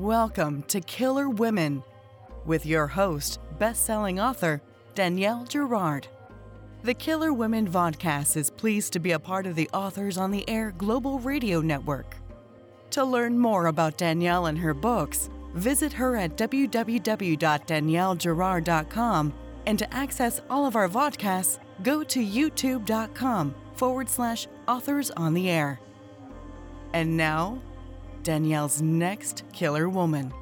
Welcome to Killer Women with your host, best-selling author Danielle Girard. The Killer Women Vodcast is pleased to be a part of the Authors on the Air Global Radio Network. To learn more about Danielle and her books, visit her at www.daniellegirard.com and to access all of our vodcasts, go to youtube.com forward slash authors on the air. And now, Danielle's next killer woman.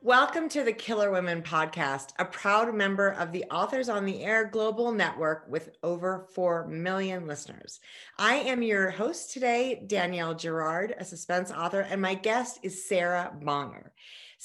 Welcome to the Killer Women podcast, a proud member of the Authors on the Air Global Network with over 4 million listeners. I am your host today, Danielle Girard, a suspense author, and my guest is Sarah Bonner.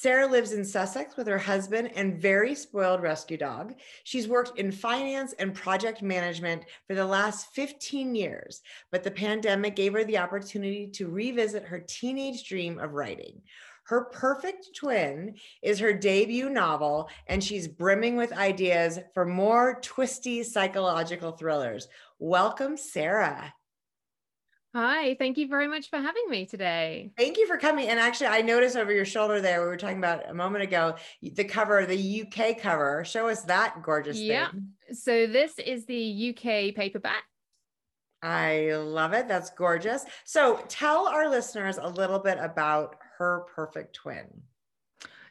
Sarah lives in Sussex with her husband and very spoiled rescue dog. She's worked in finance and project management for the last 15 years, but the pandemic gave her the opportunity to revisit her teenage dream of writing. Her Perfect Twin is her debut novel, and she's brimming with ideas for more twisty psychological thrillers. Welcome, Sarah. Hi, thank you very much for having me today. Thank you for coming. And actually, I noticed over your shoulder there, we were talking about a moment ago, the cover, the UK cover. Show us that gorgeous yeah. thing. So, this is the UK paperback. I love it. That's gorgeous. So, tell our listeners a little bit about her perfect twin.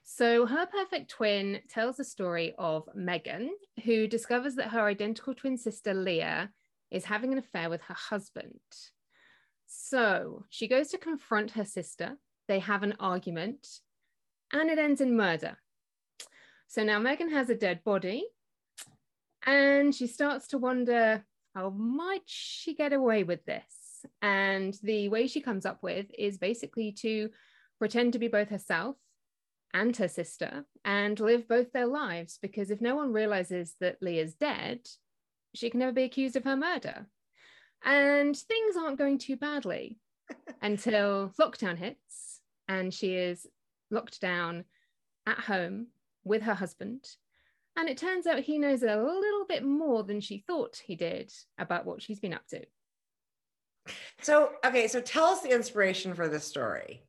So, her perfect twin tells the story of Megan, who discovers that her identical twin sister Leah is having an affair with her husband. So she goes to confront her sister. They have an argument and it ends in murder. So now Megan has a dead body and she starts to wonder how might she get away with this? And the way she comes up with is basically to pretend to be both herself and her sister and live both their lives because if no one realizes that Leah's dead, she can never be accused of her murder. And things aren't going too badly until lockdown hits and she is locked down at home with her husband. And it turns out he knows a little bit more than she thought he did about what she's been up to. So, okay, so tell us the inspiration for this story.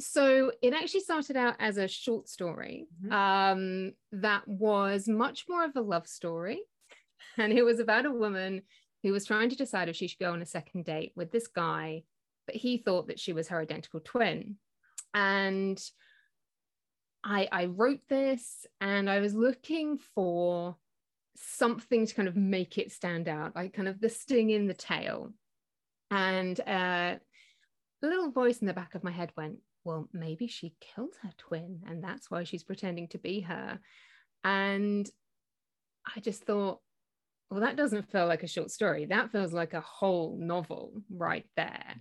So, it actually started out as a short story mm-hmm. um, that was much more of a love story. And it was about a woman who was trying to decide if she should go on a second date with this guy, but he thought that she was her identical twin. And I, I wrote this and I was looking for something to kind of make it stand out, like kind of the sting in the tail. And uh, a little voice in the back of my head went, Well, maybe she killed her twin, and that's why she's pretending to be her. And I just thought, well, that doesn't feel like a short story. That feels like a whole novel right there.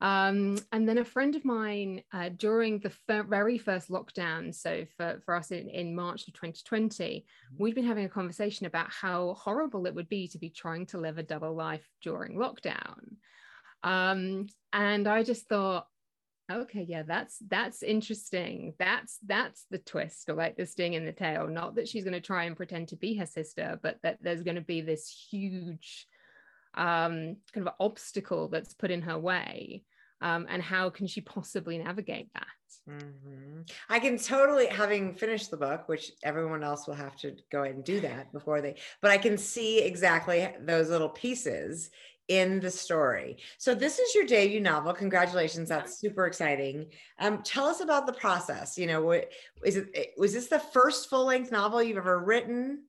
Um, and then a friend of mine uh, during the f- very first lockdown, so for, for us in, in March of 2020, mm-hmm. we'd been having a conversation about how horrible it would be to be trying to live a double life during lockdown. Um, and I just thought, okay yeah that's that's interesting. That's that's the twist or like the sting in the tail. Not that she's going to try and pretend to be her sister but that there's going to be this huge um kind of obstacle that's put in her way. Um and how can she possibly navigate that? Mm-hmm. i can totally having finished the book which everyone else will have to go ahead and do that before they but i can see exactly those little pieces in the story. So this is your debut novel. Congratulations. That's super exciting. Um, tell us about the process. You know, what is it was this the first full-length novel you've ever written?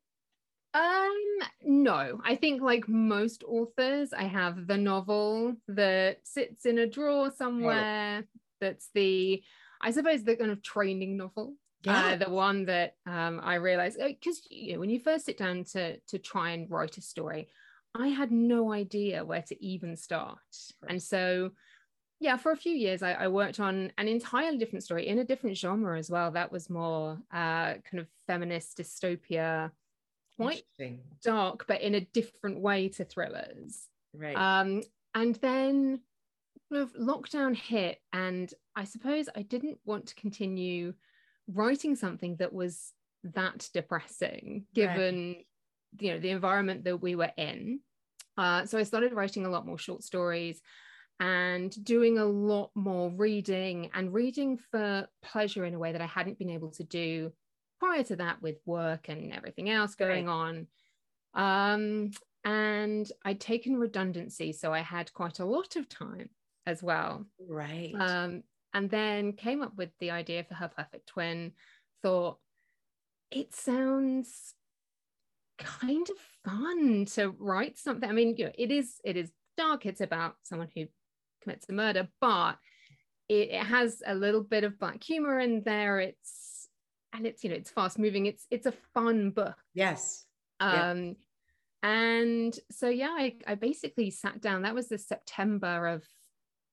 Um, no. I think like most authors, I have the novel that sits in a drawer somewhere. Right. That's the I suppose the kind of training novel. Uh, yeah. Uh, the one that um, I realized because uh, you know, when you first sit down to to try and write a story, I had no idea where to even start. Right. And so, yeah, for a few years, I, I, worked on an entirely different story in a different genre as well. That was more uh, kind of feminist dystopia, quite dark, but in a different way to thrillers. Right. Um, and then kind of lockdown hit, and I suppose I didn't want to continue writing something that was that depressing, given right you know the environment that we were in uh, so i started writing a lot more short stories and doing a lot more reading and reading for pleasure in a way that I hadn't been able to do prior to that with work and everything else going right. on. Um, and I'd taken redundancy, so I had quite a lot of time as well. Right. Um, and then came up with the idea for her perfect twin. Thought it sounds kind of fun to write something. I mean, you know, it is it is dark. It's about someone who commits a murder, but it, it has a little bit of black humor in there. It's and it's you know it's fast moving. It's it's a fun book. Yes. Um, yeah. and so yeah, I, I basically sat down. That was the September of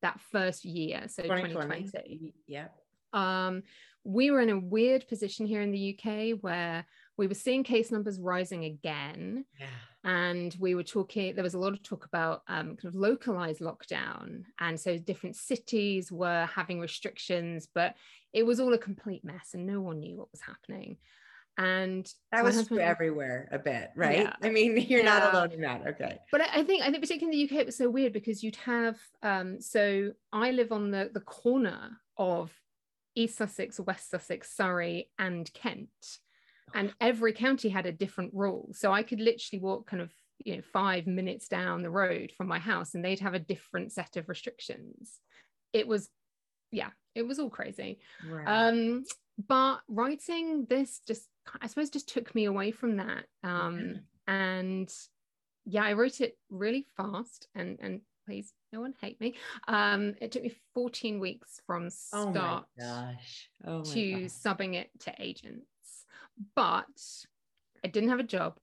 that first year, so 2020. 2020. Yeah. Um, we were in a weird position here in the UK where we were seeing case numbers rising again. Yeah. And we were talking, there was a lot of talk about um, kind of localized lockdown. And so different cities were having restrictions, but it was all a complete mess and no one knew what was happening. And that was husband, everywhere a bit, right? Yeah. I mean, you're yeah. not alone in that. Okay. But I think, I think particularly in the UK, it was so weird because you'd have, um, so I live on the, the corner of East Sussex, West Sussex, Surrey, and Kent and every county had a different rule. So i could literally walk kind of you know five minutes down the road from my house and they'd have a different set of restrictions. It was yeah it was all crazy. Right. um but writing this just i suppose just took me away from that. Um and yeah i wrote it really fast and and please no one hate me. Um it took me 14 weeks from start oh oh to gosh. subbing it to agent but I didn't have a job,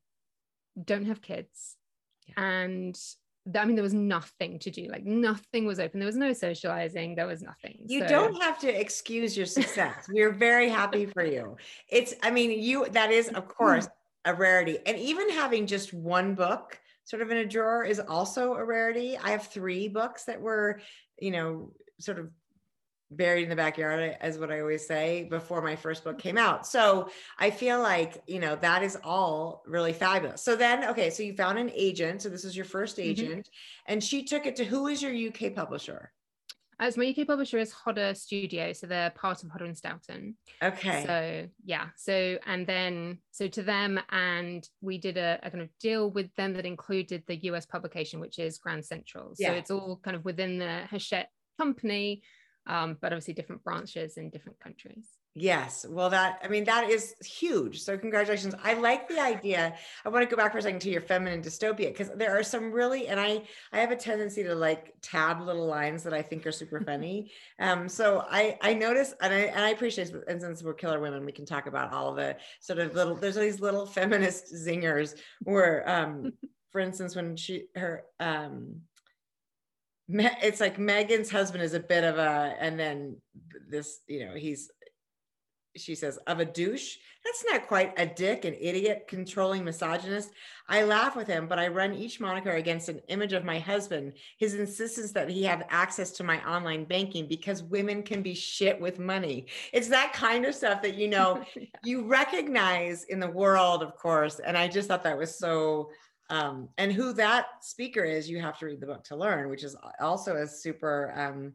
don't have kids, yeah. and I mean, there was nothing to do. Like nothing was open. There was no socializing. There was nothing. You so. don't have to excuse your success. We're very happy for you. It's, I mean, you, that is, of course, a rarity. And even having just one book sort of in a drawer is also a rarity. I have three books that were, you know, sort of buried in the backyard as what i always say before my first book came out so i feel like you know that is all really fabulous so then okay so you found an agent so this is your first mm-hmm. agent mm-hmm. and she took it to who is your uk publisher as my UK publisher is Hodder Studio, so they're part of Hodder and Stoughton. Okay. So yeah, so and then so to them, and we did a, a, kind of deal with them that included the US publication, which is Grand Central. So yeah. it's all kind of within the Hachette company, um, but obviously different branches in different countries. Yes. Well, that, I mean, that is huge. So, congratulations. I like the idea. I want to go back for a second to your feminine dystopia because there are some really, and I, I have a tendency to like tab little lines that I think are super funny. um, so I, I notice, and I, and I appreciate, and since we're killer women, we can talk about all the sort of little, there's these little feminist zingers where, um, for instance, when she, her, um, it's like Megan's husband is a bit of a, and then this, you know, he's, she says, of a douche. That's not quite a dick, an idiot, controlling misogynist. I laugh with him, but I run each moniker against an image of my husband, his insistence that he have access to my online banking because women can be shit with money. It's that kind of stuff that, you know, yeah. you recognize in the world, of course. And I just thought that was so um, and who that speaker is, you have to read the book to learn, which is also a super um,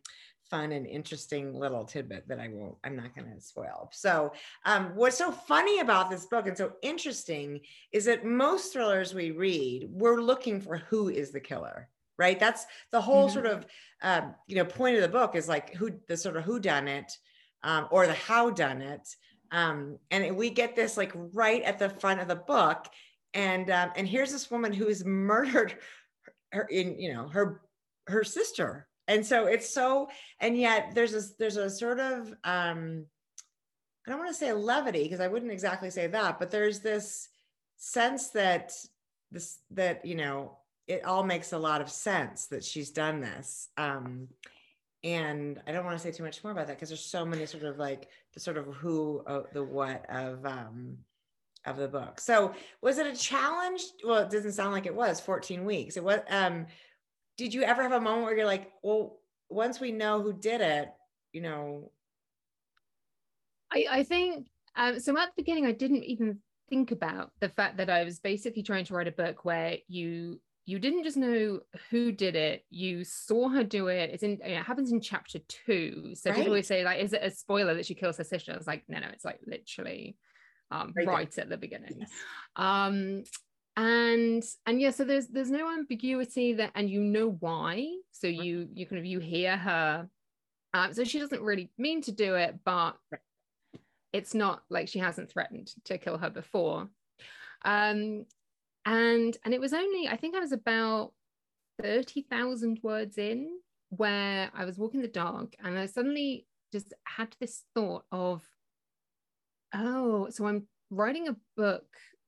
fun and interesting little tidbit that I won't, I'm not going to spoil. So, um, what's so funny about this book and so interesting is that most thrillers we read, we're looking for who is the killer, right? That's the whole mm-hmm. sort of, um, you know, point of the book is like who, the sort of who done it um, or the how done it. Um, and we get this like right at the front of the book and um, and here's this woman who has murdered her in you know her her sister. And so it's so and yet there's a there's a sort of um i don't want to say levity because i wouldn't exactly say that but there's this sense that this that you know it all makes a lot of sense that she's done this. Um and i don't want to say too much more about that because there's so many sort of like the sort of who uh, the what of um of the book. So was it a challenge? Well, it doesn't sound like it was 14 weeks. It was um did you ever have a moment where you're like, well, once we know who did it, you know? I, I think um, so at the beginning I didn't even think about the fact that I was basically trying to write a book where you you didn't just know who did it you saw her do it it's in it happens in chapter two so right. people always say like is it a spoiler that she kills her sister i was like no no it's like literally um, right, right at the beginning. Yes. um and and yeah so there's there's no ambiguity that and you know why. So you you kind of you hear her um so she doesn't really mean to do it but it's not like she hasn't threatened to kill her before. Um and and it was only i think i was about 30,000 words in where i was walking the dog and i suddenly just had this thought of oh so i'm writing a book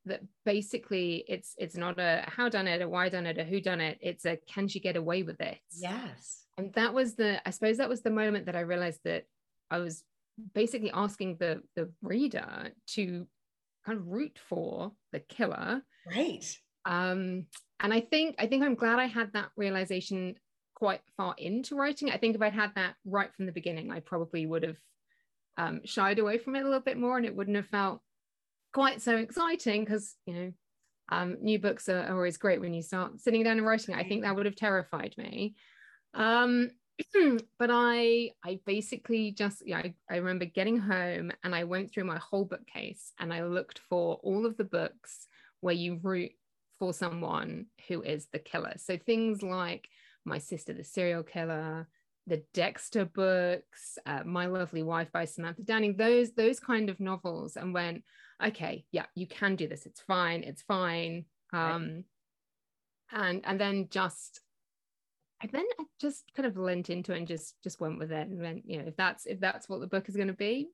that basically it's it's not a how done it, a why done it, a who done it. It's a can she get away with it? Yes. And that was the I suppose that was the moment that I realized that I was basically asking the the reader to kind of root for the killer. Right. Um and I think I think I'm glad I had that realization quite far into writing. I think if I'd had that right from the beginning, I probably would have um, shied away from it a little bit more and it wouldn't have felt quite so exciting because you know um, new books are, are, always great when you start sitting down and writing. I think that would have terrified me. Um, but I I basically just yeah I, I remember getting home and I went through my whole bookcase and I looked for all of the books where you root for someone who is the killer. So things like My Sister the Serial Killer, the Dexter books, uh, My Lovely Wife by Samantha Downing, those those kind of novels, and went, okay, yeah, you can do this. It's fine. It's fine. Um, right. and and then just and then I just kind of lent into it and just just went with it and went, you know, if that's if that's what the book is going to be,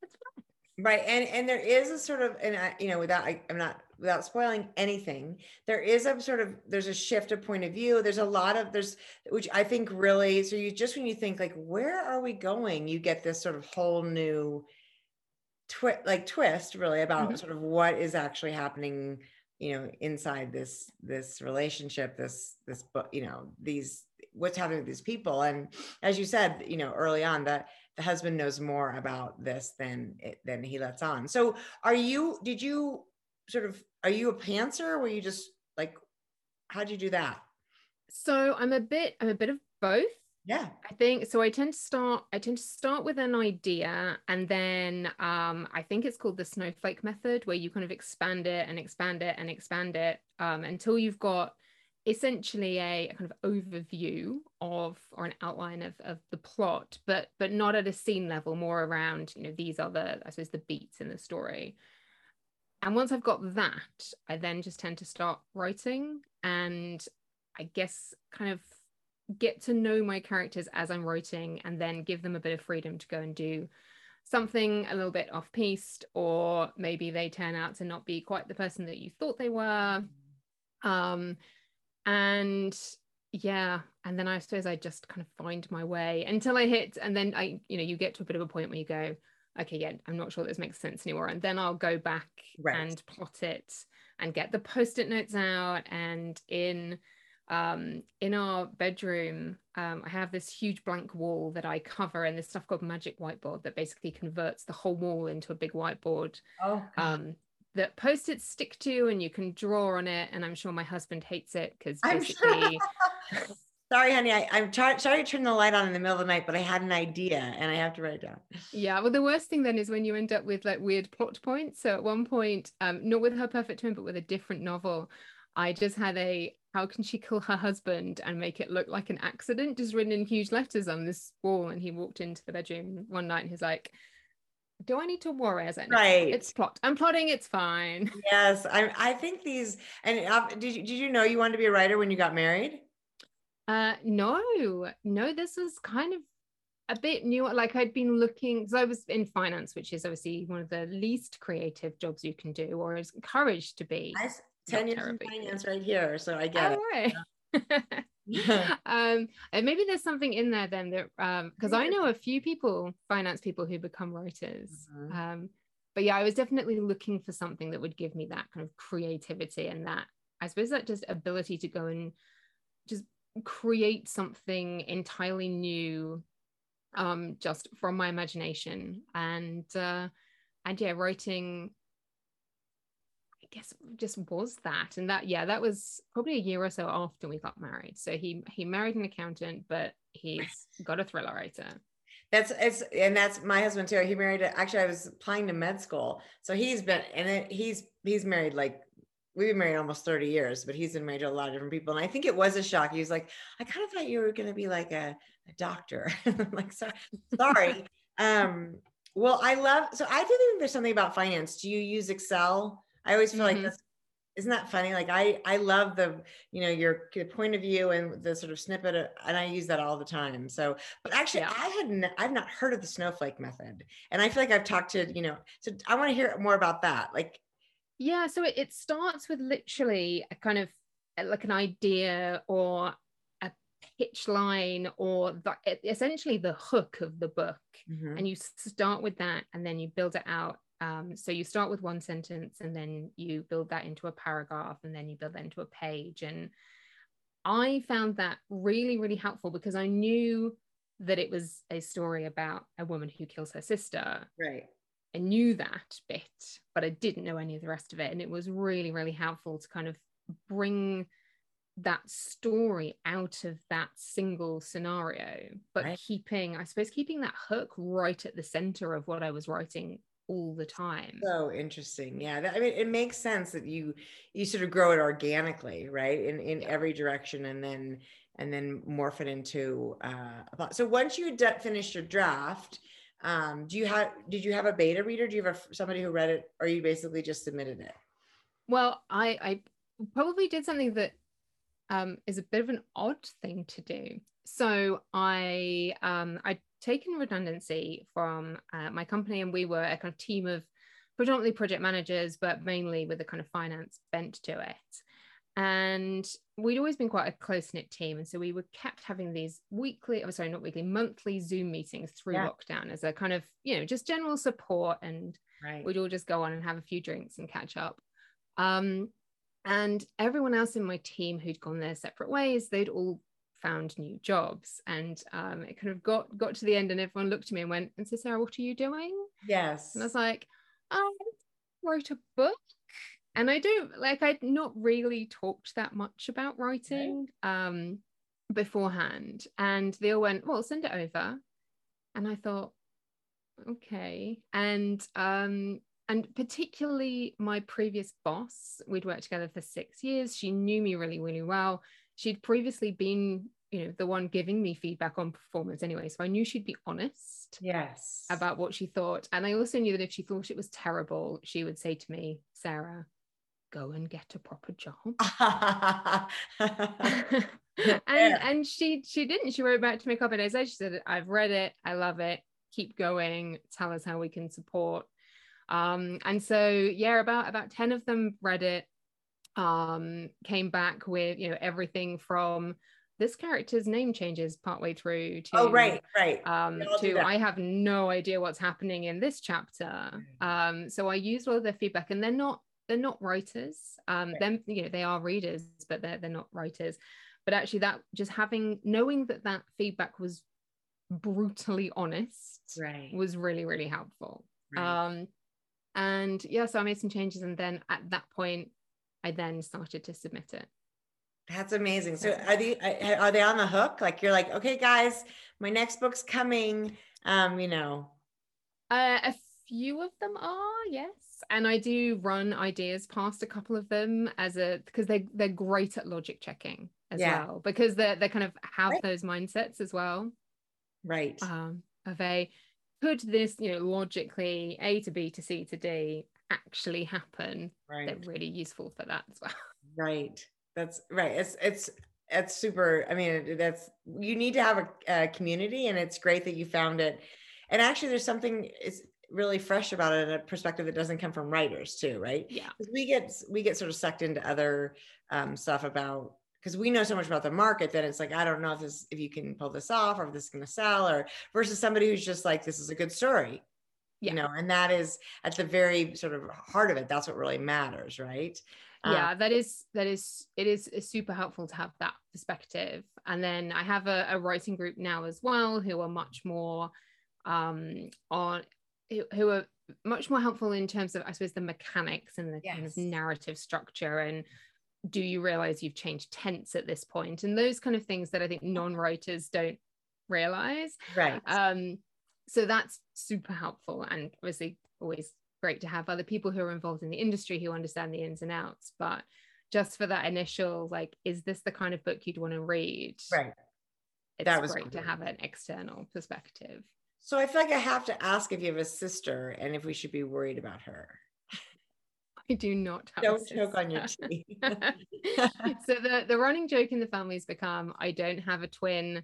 that's fine. Right, and and there is a sort of, and I, you know, without I, I'm not without spoiling anything, there is a sort of there's a shift of point of view. There's a lot of there's which I think really so you just when you think like where are we going, you get this sort of whole new twist like twist really about mm-hmm. sort of what is actually happening you know inside this this relationship this this book you know these what's happening with these people and as you said you know early on that the husband knows more about this than than he lets on so are you did you sort of are you a pantser? Or were you just like how'd you do that? So i'm a bit i'm a bit of both. Yeah. I think so i tend to start i tend to start with an idea and then um, i think it's called the snowflake method where you kind of expand it and expand it and expand it um, until you've got essentially a, a, kind of overview of or an outline of, of the plot but but not at a scene level more around you know these are the i suppose the beats in the story and once i've got that i then just tend to start writing and i guess kind of get to know my characters as I'm writing and then give them a bit of freedom to go and do something a little bit off piste, or maybe they turn out to not be quite the person that you thought they were. Um, and yeah, and then I suppose I just kind of find my way until I hit, and then I, you know, you get to a bit of a point where you go, okay, yeah, I'm not sure this makes sense anymore. And then I'll go back right. and plot it and get the post it notes out and in um, in our bedroom, um, I have this huge blank wall that I cover and this stuff called Magic Whiteboard that basically converts the whole wall into a big whiteboard. Oh. Um, that post-its stick to and you can draw on it. And I'm sure my husband hates it because basically. Sorry, honey. I, I'm sorry to turn the light on in the middle of the night, but I had an idea and I have to write it down. Yeah. Well, the worst thing then is when you end up with like weird plot points. So at one point, um, not with her perfect twin, but with a different novel, I just had a how can she kill her husband and make it look like an accident just written in huge letters on this wall and he walked into the bedroom one night and he's like do I need to worry? As I right, it's plot. I'm plotting. It's fine. Yes, I. I think these. And uh, did you did you know you wanted to be a writer when you got married? Uh, no, no. This was kind of a bit new. Like I'd been looking because I was in finance, which is obviously one of the least creative jobs you can do, or is encouraged to be. 10 years in finance right here. So I get it. um and maybe there's something in there then that um because i know a few people finance people who become writers mm-hmm. um but yeah i was definitely looking for something that would give me that kind of creativity and that i suppose that just ability to go and just create something entirely new um just from my imagination. And uh and yeah writing I guess just was that. And that yeah that was probably a year or so after we got married. So he he married an accountant but he's got a thriller writer. That's it's and that's my husband too. He married actually i was applying to med school. So he's been and it, he's he's married like we've been married almost 30 years but he's been married to a lot of different people and i think it was a shock he was like i kind of thought you were going to be like a, a doctor I'm like sorry sorry um well i love so i do think there's something about finance do you use excel I always feel mm-hmm. like that's isn't that funny? Like I I love the you know your, point of view and the sort of snippet, of, and I use that all the time. So, but actually, yeah. I hadn't I've not heard of the snowflake method, and I feel like I've talked to you know. So I want to hear more about that. Like, yeah. So it, it starts with literally a kind of like an idea or a pitch line or the, essentially the hook of the book, mm-hmm. and you start with that, and then you build it out um, so you start with one sentence and then you build that into a paragraph and then you build that into a page. And I found that really, really helpful because I knew that it was a story about a woman who kills her sister. Right. I knew that bit, but I didn't know any of the rest of it. And it was really, really helpful to kind of bring that story out of that single scenario, but right. keeping, I suppose, keeping that hook right at the center of what I was writing all the time so interesting yeah that, i mean it makes sense that you you sort of grow it organically right in in yeah. every direction and then and then morph it into uh so once you d- finished your draft um do you have did you have a beta reader? Do you have a, somebody who read it or you basically just submitted it? Well i i probably did something that um is a bit of an odd thing to do. So i um I'd taken redundancy from uh, my company, and we were a kind of team of predominantly project managers, but mainly with a kind of finance bent to it. And we'd always been quite a close knit team. And so we were kept having these weekly, oh, sorry, not weekly, monthly Zoom meetings through yeah. lockdown as a kind of, you know, just general support. And right. we'd all just go on and have a few drinks and catch up. Um, and everyone else in my team who'd gone their separate ways, they'd all found new jobs and um, it kind of got got to the end and everyone looked at me and went and so sarah what are you doing yes and i was like i wrote a book and i don't like i'd not really talked that much about writing um, beforehand. And they all went well send it over. And i thought okay. And um and particularly my previous boss we'd worked together for six years. She knew me really really well. She'd previously been you know the one giving me feedback on performance anyway so i knew she'd be honest yes. about what she thought. And i also knew that if she thought it was terrible she would say to me sarah go and get a proper job. And yeah. and she she didn't. She wrote back to me a couple of days later. She said i've read it. I love it. Keep going. Tell us how we can support. Um and so yeah about about 10 of them read it um, came back with you know everything from this character's name changes partway through to oh right right. um to i have no idea what's happening in this chapter. Um so i used all of their feedback and they're not they're not writers um right. them you know they are readers but they're they're not writers but actually that just having knowing that that feedback was brutally honest right was really really helpful right. um and yeah so i made some changes and then at that point I then started to submit it. That's amazing. So are they are they on the hook? Like you're like, okay, guys, my next book's coming. Um, you know. Uh, a few of them are, yes. And I do run ideas past a couple of them as a because they they're great at logic checking as yeah. well. Because they they kind of have right. those mindsets as well. Right. Um, of a could this, you know, logically A to B to C to D actually happen right. they're really useful for that as well right that's right it's it's it's super i mean that's you need to have a, a community and it's great that you found it and actually there's something it's really fresh about it in a perspective that doesn't come from writers too right? Yeah. We get we get sort of sucked into other um, stuff about because we know so much about the market that it's like i don't know if this if you can pull this off or if this is going to sell or versus somebody who's just like this is a good story. Yeah. you know and that is at the very sort of heart of it that's what really matters right? Yeah um, that is that is it is super helpful to have that perspective. And then i have a, a writing group now as well who are much more um on who, who are much more helpful in terms of, I suppose, the mechanics and the yes. kind of narrative structure and do you realize you've changed tense at this point and those kind of things that I think non-writers don't realize. Right. Um, so that's super helpful and obviously always great to have other people who are involved in the industry who understand the ins and outs. But just for that initial, like, is this the kind of book you'd want to read? Right. It's That was great to have an external perspective. So I feel like I have to ask if you have a sister and if we should be worried about her. I do not have a Don't choke on your tea. so the the running joke in the family has become I don't have a twin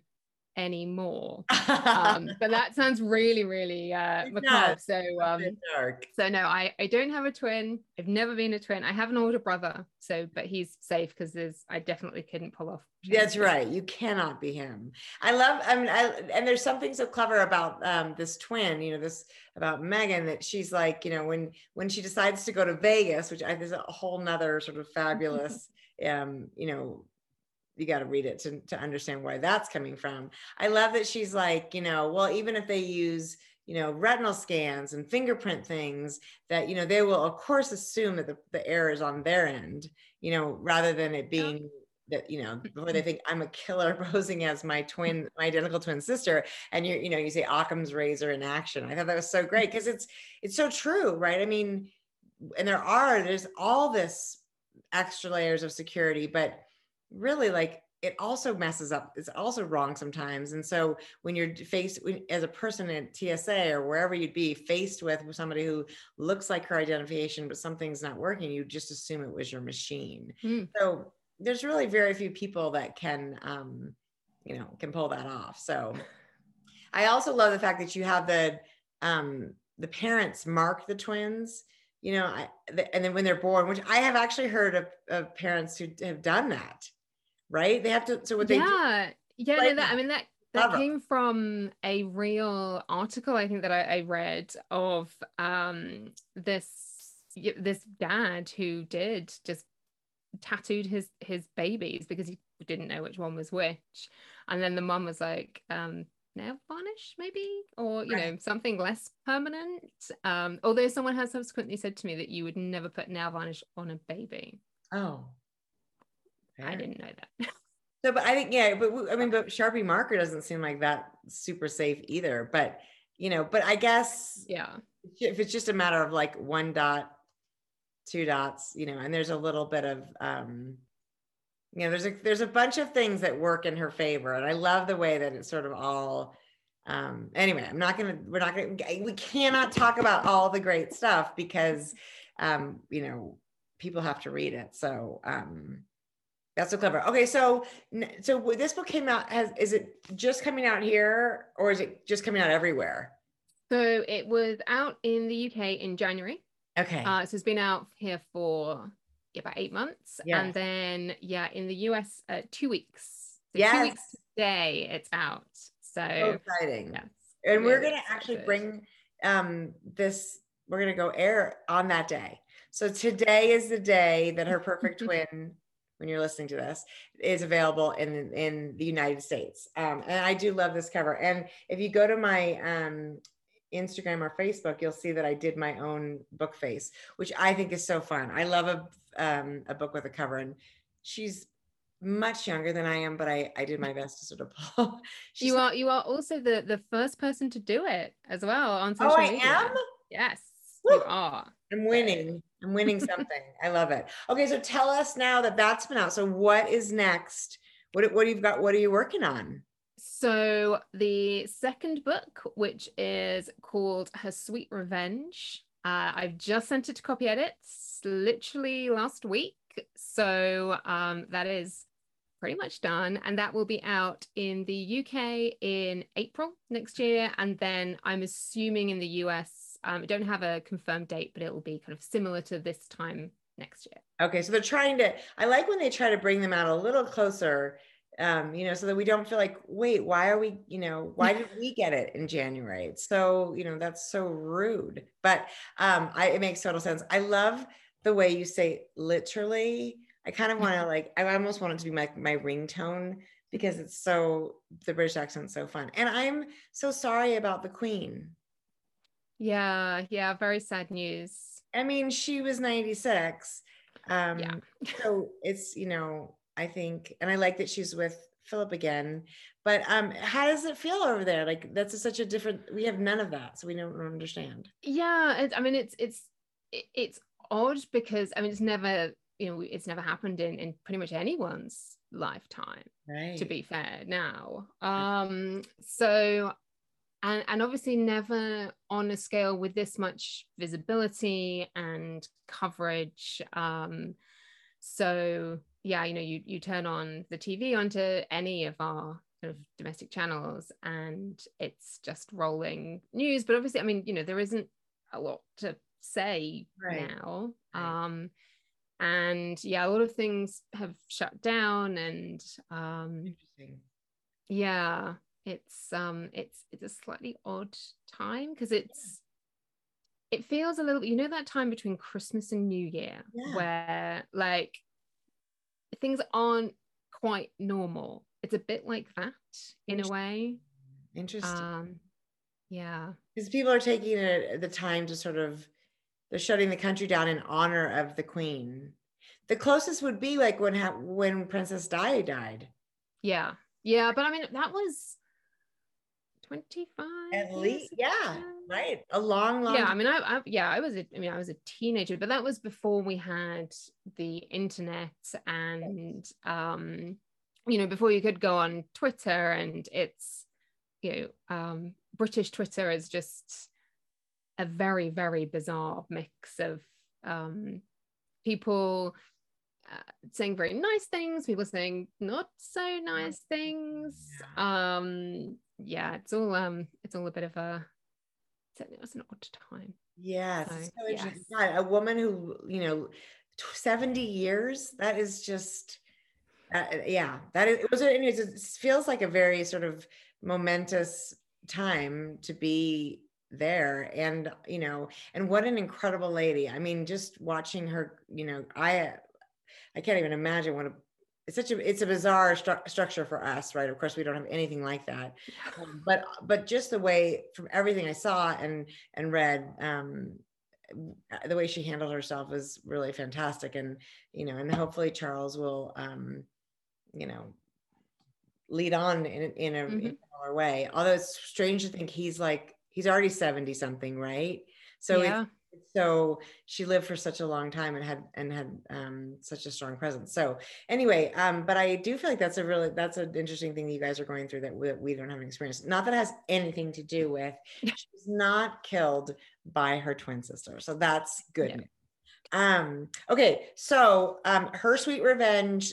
anymore. Um, but that sounds really, really uh, macabre. So um, so no, I I don't have a twin. I've never been a twin. I have an older brother. So but he's safe because there's I definitely couldn't pull off. That's right. You cannot be him. I love, I mean, I, and there's something so clever about um, this twin, you know, this about Megan that she's like, you know, when, when she decides to go to Vegas, which I, there's a whole nother sort of fabulous, um, you know, you got to read it to, to understand where that's coming from. I love that she's like, you know, well, even if they use, you know, retinal scans and fingerprint things that, you know, they will of course assume that the, the error is on their end, you know, rather than it being that you know before they mm-hmm. think i'm a killer posing as my twin my identical twin sister and you you know you say occam's razor in action. I thought that was so great mm-hmm. because it's it's so true right? I mean and there are there's all this extra layers of security but really like it also messes up it's also wrong sometimes and so when you're faced when, as a person at tsa or wherever you'd be faced with somebody who looks like her identification but something's not working you just assume it was your machine. Hmm. so there's really very few people that can um you know can pull that off. So i also love the fact that you have the um the parents mark the twins you know I, the, and then when they're born which i have actually heard of, of parents who have done that right they have to so what they do yeah, yeah. like no, that I mean that that came from a real article I think that I, I read of um this this dad who did just tattooed his his babies because he didn't know which one was which, and then the mum was like, um, nail varnish maybe, or you know something less permanent. Um, although someone has subsequently said to me that you would never put nail varnish on a baby. oh I didn't know that. So, but I think, yeah, but I mean, but Sharpie marker doesn't seem like that super safe either. But, you know, but I guess yeah. if it's just a matter of like one dot, two dots, you know, and there's a little bit of, um, you know, there's a there's a bunch of things that work in her favor, and I love the way that it's sort of all. Um, anyway, I'm not gonna. We're not gonna. We cannot talk about all the great stuff because, um, you know, people have to read it. So, um, that's so clever. Okay, so so this book came out. Has is it just coming out here, or is it just coming out everywhere? So it was out in the UK in January. Okay. Uh, so it's been out here for yeah, about eight months. And then, yeah, in the US, uh, two weeks. So Yes. Two weeks today, it's out. So, so exciting. yes. and we're going to actually bring um this we're going to go air on that day so today is the day that her perfect twin when you're listening to this is available in in the united states um, and i do love this cover and if you go to my um instagram or facebook you'll see that i did my own book face which i think is so fun i love a um a book with a cover and she's much younger than i am but i i did my best to sort of pull You are you are also the the first person to do it as well on social oh social i media. am Yes, Woo! you are. I'm winning. I'm winning something. I love it. Okay, so tell us now that that's been out. So what is next? What what do you've got? What are you working on? So the second book, which is called Her Sweet Revenge, uh, I've just sent it to copy edits literally last week. So um, that is pretty much done, and that will be out in the UK in April next year, and then I'm assuming in the US. Um, I don't have a confirmed date, but it will be kind of similar to this time next year. Okay, so they're trying to. I like when they try to bring them out a little closer. Um, you know, so that we don't feel like, wait, why are we, you know, why did we get it in January? It's so, you know, that's so rude. But um, I, it makes total sense. I love the way you say literally. I kind of want to like, I almost want it to be my my ringtone because it's so the British accent's so fun. And I'm so sorry about the Queen. Yeah, yeah, very sad news. I mean, she was 96. Um, Yeah. so it's, you know, I think, and I like that she's with Philip again. But um, how does it feel over there? Like that's a, such a different. We have none of that, so we don't understand. Yeah, it, I mean, it's it's it's odd because I mean, it's never you know it's never happened in in pretty much anyone's lifetime. Right. to be fair now um so and and obviously never on a scale with this much visibility and coverage um so yeah you know you you turn on the tv onto any of our kind of domestic channels and it's just rolling news but obviously i mean you know there isn't a lot to say Right. now Right. um and yeah a lot of things have shut down and um Interesting. yeah it's um it's it's a slightly odd time because it's it feels a little you know that time between christmas and new year Yeah. where like things aren't quite normal? It's a bit like that in a way. Interesting. um yeah. Because people are taking it, the time to sort of they're shutting the country down in honor of the queen. The closest would be like when ha- when princess di died. Yeah. Yeah but i mean that was 25 at least yeah right a long long yeah i mean I, I yeah i was a, i mean i was a teenager but that was before we had the internet and um you know before you could go on twitter and it's you know um british twitter is just a very very bizarre mix of um people uh, saying very nice things people saying not so nice things um yeah it's all um it's all a bit of a it's, a- it's an odd time. Yes So, so yes. God, a woman who you know 70 years that is just uh, yeah that is it was anyways it feels like a very sort of momentous time to be there and you know and what an incredible lady. I mean just watching her you know i i can't even imagine what a it's such a it's a bizarre stru- structure for us right? Of course we don't have anything like that. Um, but but just the way from everything i saw and and read um the way she handled herself was really fantastic. And you know and hopefully charles will um you know lead on in, in, a, in Mhm. a similar way. Although it's strange to think he's like he's already 70 something right? So it's yeah so she lived for such a long time and had and had um, such a strong presence. So anyway um, but i do feel like that's a really that's an interesting thing that you guys are going through that we, we don't have an experience. Not that it has anything to do with she's not killed by her twin sister. So that's good Yeah. um okay so um her sweet revenge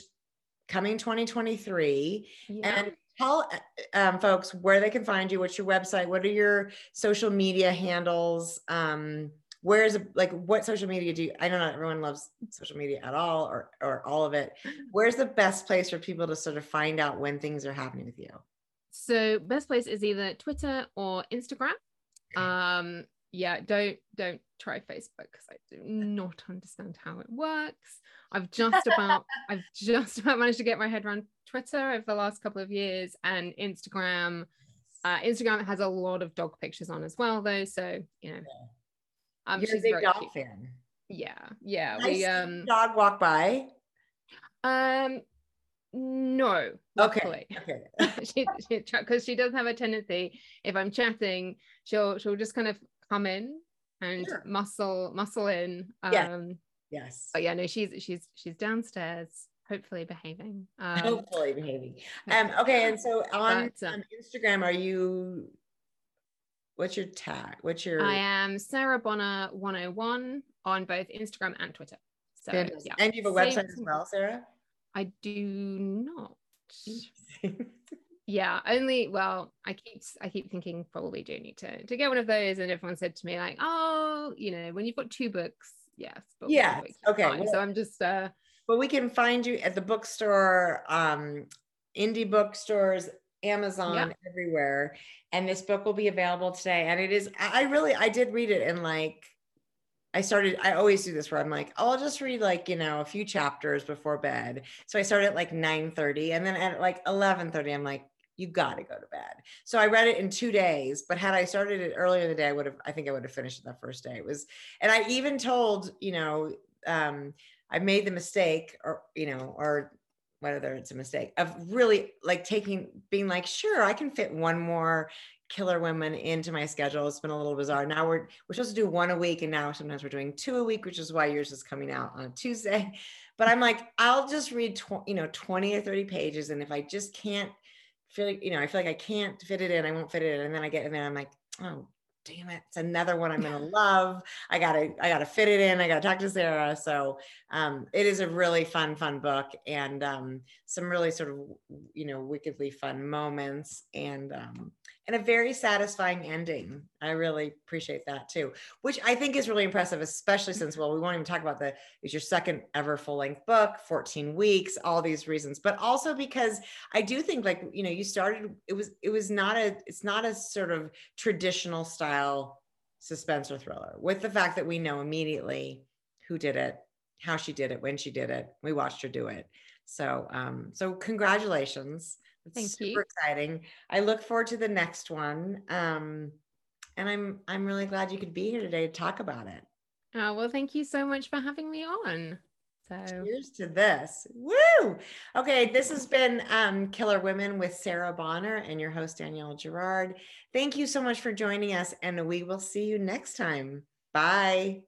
coming 2023 yeah. And tell um, folks where they can find you. What's your website? What are your social media handles? Um, where is like what social media do you i know not everyone loves social media at all or or all of it. Where's the best place for people to sort of find out when things are happening with you? So best place is either twitter or instagram. Um yeah don't don't try facebook because i do not understand how it works. I've just about i've just about managed to get my head around twitter over the last couple of years and instagram. Uh instagram has a lot of dog pictures on as well though so you know um you're a she's big dog cute. fan yeah yeah I we um dog walk by um no okay luckily. okay she because she does have a tendency if i'm chatting she'll she'll just kind of come in and Sure. muscle muscle in um Yeah. yes but yeah no she's she's she's downstairs hopefully behaving um hopefully behaving um okay and so on But, uh, um, instagram are you what's your tag? What's your i am sarah bonner 101 on both instagram and twitter. So yeah. And you have a Same- website as well sarah? I do not. Yeah only well i keep i keep thinking probably do need to to get one of those. And everyone said to me like oh you know when you've got two books yes but one Yes, book is okay, fine." so i'm just uh but we can find you at the bookstore um indie bookstores amazon everywhere and this book will be available today and it is i I really i did read it and like i started i always do this where i'm like oh, i'll just read like you know a few chapters before bed so i started at like 9 30 and then at like 11 30 i'm like you got to go to bed. So I read it in two days, but had I started it earlier in the day, I would have, I think I would have finished it that first day. It was, and I even told, you know, um, I made the mistake or, you know, or whether it's a mistake of really like taking, being like, sure, I can fit one more killer women into my schedule. It's been a little bizarre. Now we're we're supposed to do one a week, and now sometimes we're doing two a week, which is why yours is coming out on a Tuesday. But I'm like, I'll just read tw- you know 20 or 30 pages, and if I just can't feel like, you know, I feel like I can't fit it in, I won't fit it in. And then I get in there, I'm like, oh, damn it. It's another one I'm to love. I gotta, I gotta fit it in. I gotta talk to Sarah. So um, it is a really fun, fun book and um, some really sort of, you know, wickedly fun moments. And um, and a very satisfying ending. I really appreciate that too, which I think is really impressive, especially since, well, we won't even talk about the, it's your second ever full length book, 14 weeks, all these reasons, but also because I do think like, you know, you started, it was, it was not a, it's not a sort of traditional style suspense or thriller with the fact that we know immediately who did it, how she did it, when she did it. We watched her do it. So, um, so congratulations. It's Thank super you. exciting. I look forward to the next one. Um, and I'm I'm really glad you could be here today to talk about it. Oh, well, thank you so much for having me on. So Cheers to this. Woo! Okay, this has been um, Killer Women with Sarah Bonner and your host Danielle Girard. Thank you so much for joining us, and we will see you next time. Bye.